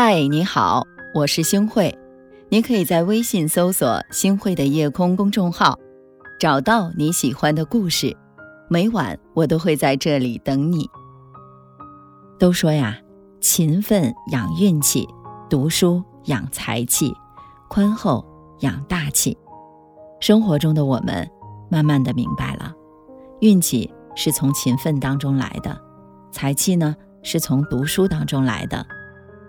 嗨，你好，我是星慧。你可以在微信搜索“星慧的夜空”公众号，找到你喜欢的故事。每晚我都会在这里等你。都说呀，勤奋养运气，读书养才气，宽厚养大气。生活中的我们，慢慢的明白了，运气是从勤奋当中来的，财气呢是从读书当中来的。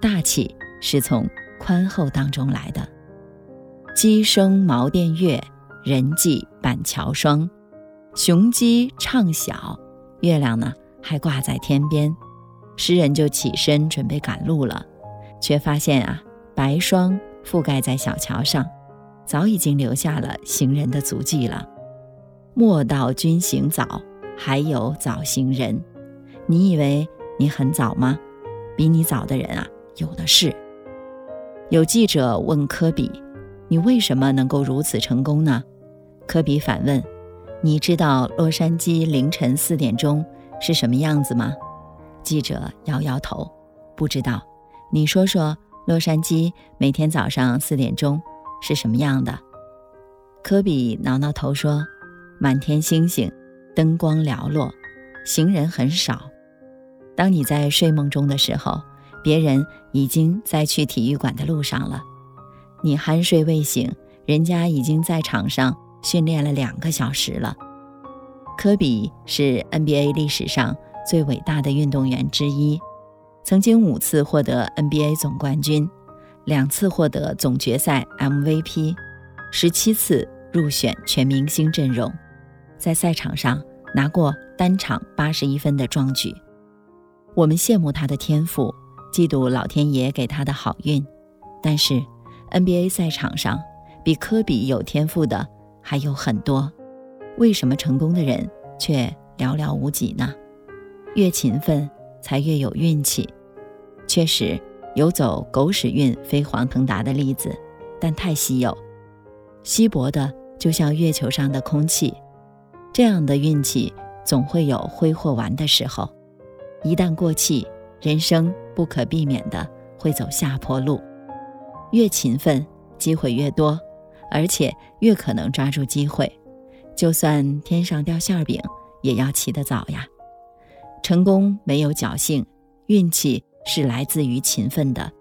大气是从宽厚当中来的。鸡声茅店月，人迹板桥霜。雄鸡唱晓，月亮呢还挂在天边。诗人就起身准备赶路了，却发现啊，白霜覆盖在小桥上，早已经留下了行人的足迹了。莫道君行早，还有早行人。你以为你很早吗？比你早的人啊！有的是。有记者问科比：“你为什么能够如此成功呢？”科比反问：“你知道洛杉矶凌晨四点钟是什么样子吗？”记者摇摇头：“不知道。”你说说，洛杉矶每天早上四点钟是什么样的？科比挠挠头说：“满天星星，灯光寥落，行人很少。当你在睡梦中的时候。”别人已经在去体育馆的路上了，你酣睡未醒，人家已经在场上训练了两个小时了。科比是 NBA 历史上最伟大的运动员之一，曾经五次获得 NBA 总冠军，两次获得总决赛 MVP，十七次入选全明星阵容，在赛场上拿过单场八十一分的壮举。我们羡慕他的天赋。嫉妒老天爷给他的好运，但是 NBA 赛场上比科比有天赋的还有很多，为什么成功的人却寥寥无几呢？越勤奋才越有运气。确实有走狗屎运飞黄腾达的例子，但太稀有，稀薄的就像月球上的空气。这样的运气总会有挥霍完的时候，一旦过气。人生不可避免的会走下坡路，越勤奋，机会越多，而且越可能抓住机会。就算天上掉馅饼，也要起得早呀。成功没有侥幸，运气是来自于勤奋的。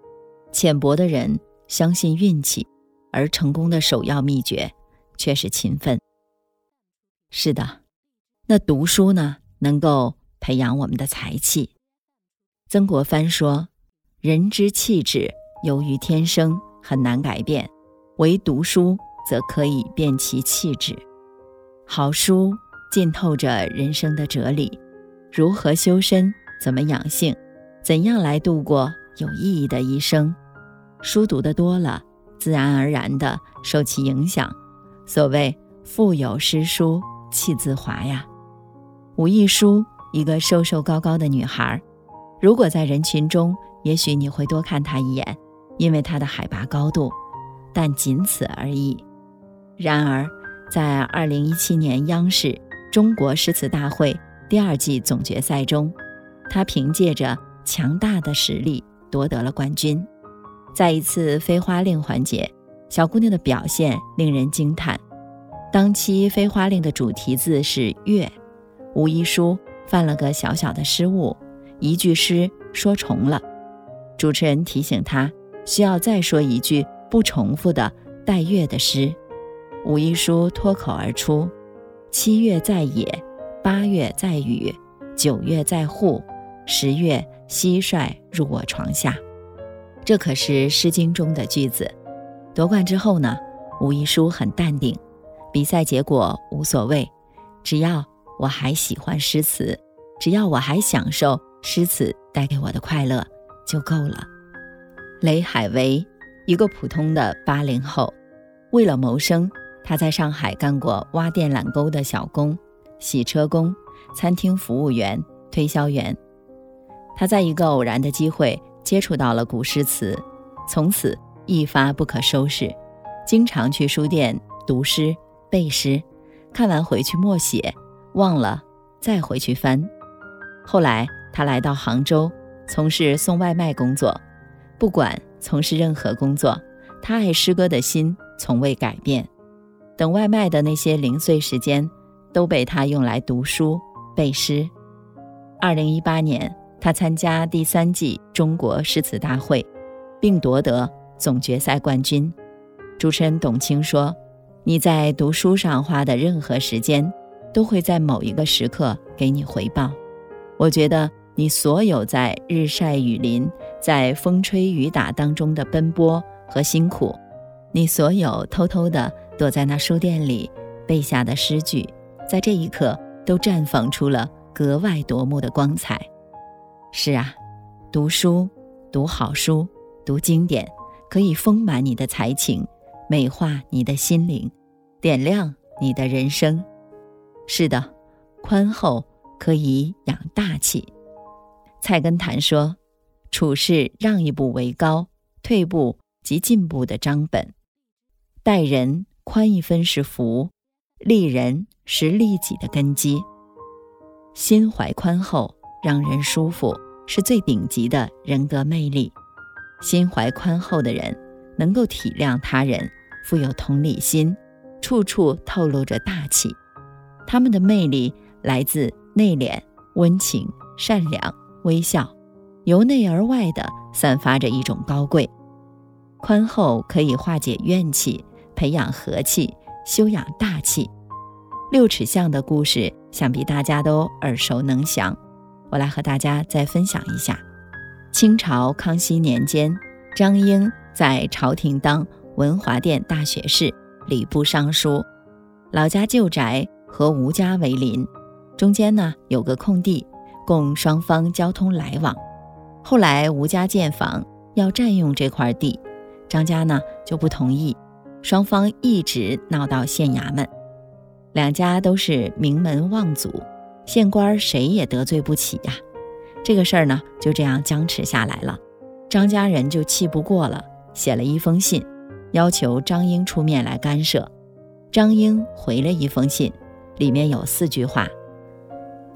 浅薄的人相信运气，而成功的首要秘诀却是勤奋。是的，那读书呢，能够培养我们的才气。曾国藩说：“人之气质由于天生，很难改变；唯读书则可以变其气质。好书浸透着人生的哲理，如何修身，怎么养性，怎样来度过有意义的一生。书读得多了，自然而然地受其影响。所谓腹有诗书气自华呀。”武亦姝，一个瘦瘦高高的女孩。如果在人群中，也许你会多看他一眼，因为他的海拔高度，但仅此而已。然而，在二零一七年央视中国诗词大会第二季总决赛中，他凭借着强大的实力夺得了冠军。在一次飞花令环节，小姑娘的表现令人惊叹。当期飞花令的主题字是“月”，吴一书犯了个小小的失误。一句诗说重了，主持人提醒他需要再说一句不重复的带月的诗。武一书脱口而出：“七月在野，八月在雨，九月在户，十月蟋蟀入我床下。”这可是《诗经》中的句子。夺冠之后呢，武一书很淡定，比赛结果无所谓，只要我还喜欢诗词，只要我还享受。诗词带给我的快乐就够了。雷海为，一个普通的八零后，为了谋生，他在上海干过挖电缆沟的小工、洗车工、餐厅服务员、推销员。他在一个偶然的机会接触到了古诗词，从此一发不可收拾，经常去书店读诗、背诗，看完回去默写，忘了再回去翻。后来。他来到杭州，从事送外卖工作。不管从事任何工作，他爱诗歌的心从未改变。等外卖的那些零碎时间，都被他用来读书背诗。二零一八年，他参加第三季中国诗词大会，并夺得总决赛冠军。主持人董卿说：“你在读书上花的任何时间，都会在某一个时刻给你回报。我觉得你所有在日晒雨淋、在风吹雨打当中的奔波和辛苦，你所有偷偷的躲在那书店里背下的诗句，在这一刻都绽放出了。”格外夺目的光彩。是啊，读书，读好书，读经典，可以丰满你的才情，美化你的心灵，点亮你的人生。是的，宽厚可以养大气。菜根谭说：“处事让一步为高，退步即进步的章本。待人宽一分是福，利人是利己的根基。”心怀宽厚，让人舒服，是最顶级的人格魅力。心怀宽厚的人，能够体谅他人，富有同理心，处处透露着大气。他们的魅力来自内敛、温情、善良、微笑，由内而外的散发着一种高贵。宽厚可以化解怨气，培养和气，修养大气。六尺巷的故事，想必大家都耳熟能详。我来和大家再分享一下：清朝康熙年间，张英在朝廷当文华殿大学士、礼部尚书，老家旧宅和吴家为邻，中间呢有个空地，供双方交通来往。后来吴家建房要占用这块地，张家呢就不同意，双方一直闹到县衙门。两家都是名门望族，县官谁也得罪不起呀。这个事儿呢，就这样僵持下来了。张家人就气不过了，写了一封信，要求张英出面来干涉。张英回了一封信，里面有四句话：“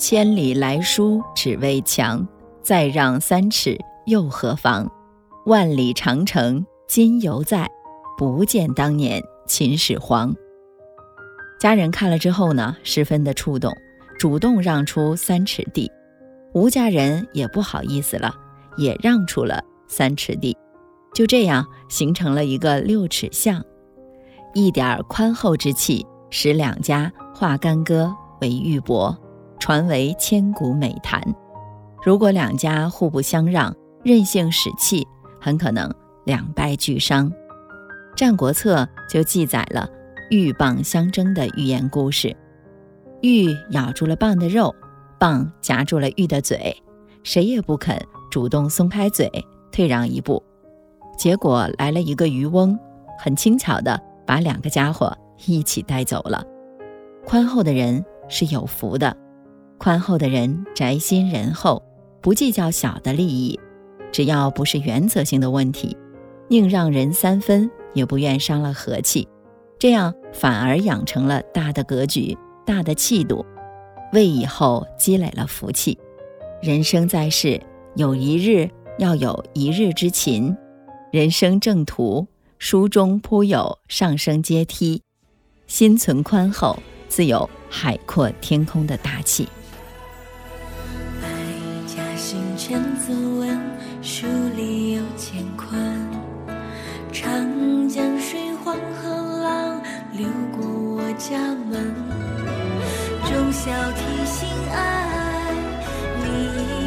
千里来书只为墙，再让三尺又何妨？万里长城今犹在，不见当年秦始皇。”家人看了之后呢，十分的触动，主动让出三尺地。吴家人也不好意思了，也让出了三尺地。就这样形成了一个六尺巷。一点宽厚之气，使两家化干戈为玉帛，传为千古美谈。如果两家互不相让，任性使气，很可能两败俱伤。《战国策》就记载了。鹬蚌相争的寓言故事，鹬咬住了蚌的肉，蚌夹住了鹬的嘴，谁也不肯主动松开嘴，退让一步。结果来了一个渔翁，很轻巧的把两个家伙一起带走了。宽厚的人是有福的，宽厚的人宅心仁厚，不计较小的利益，只要不是原则性的问题，宁让人三分，也不愿伤了和气。这样反而养成了大的格局、大的气度，为以后积累了福气。人生在世，有一日要有一日之勤。人生正途，书中铺有上升阶梯。心存宽厚，自有海阔天空的大气。千字文，书里有乾坤。长江水，黄河浪。流过我家门，忠孝悌心爱，历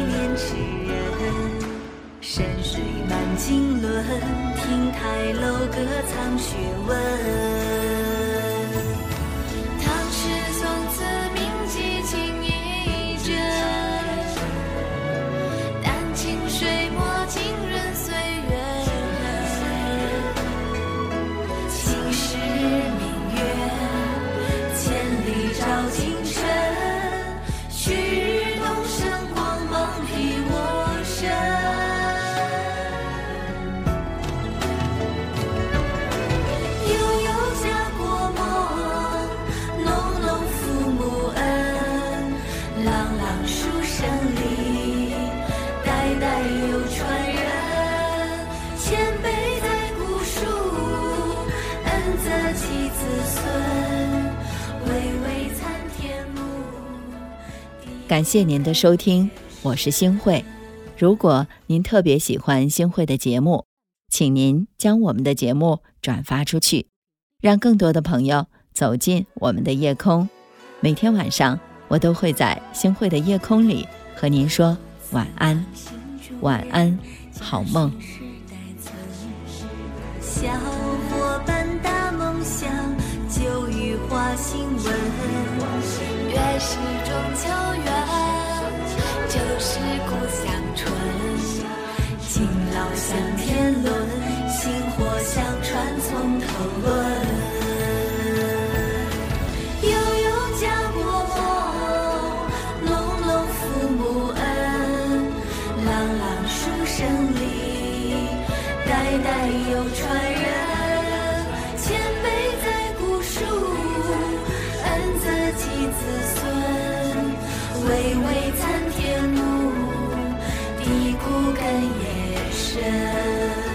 练世人。山水满经纶，亭台楼阁藏学问。感谢您的收听，我是星慧。如果您特别喜欢星慧的节目，请您将我们的节目转发出去，让更多的朋友走进我们的夜空。每天晚上，我都会在星慧的夜空里和您说晚安，晚安，好梦。小伙伴大梦想，就与花新闻。是中秋月就是故乡春勤劳像天伦薪火相传从头论悠悠家国梦浓浓父母恩朗朗书声里代代有传巍巍参天木，地骨根也深。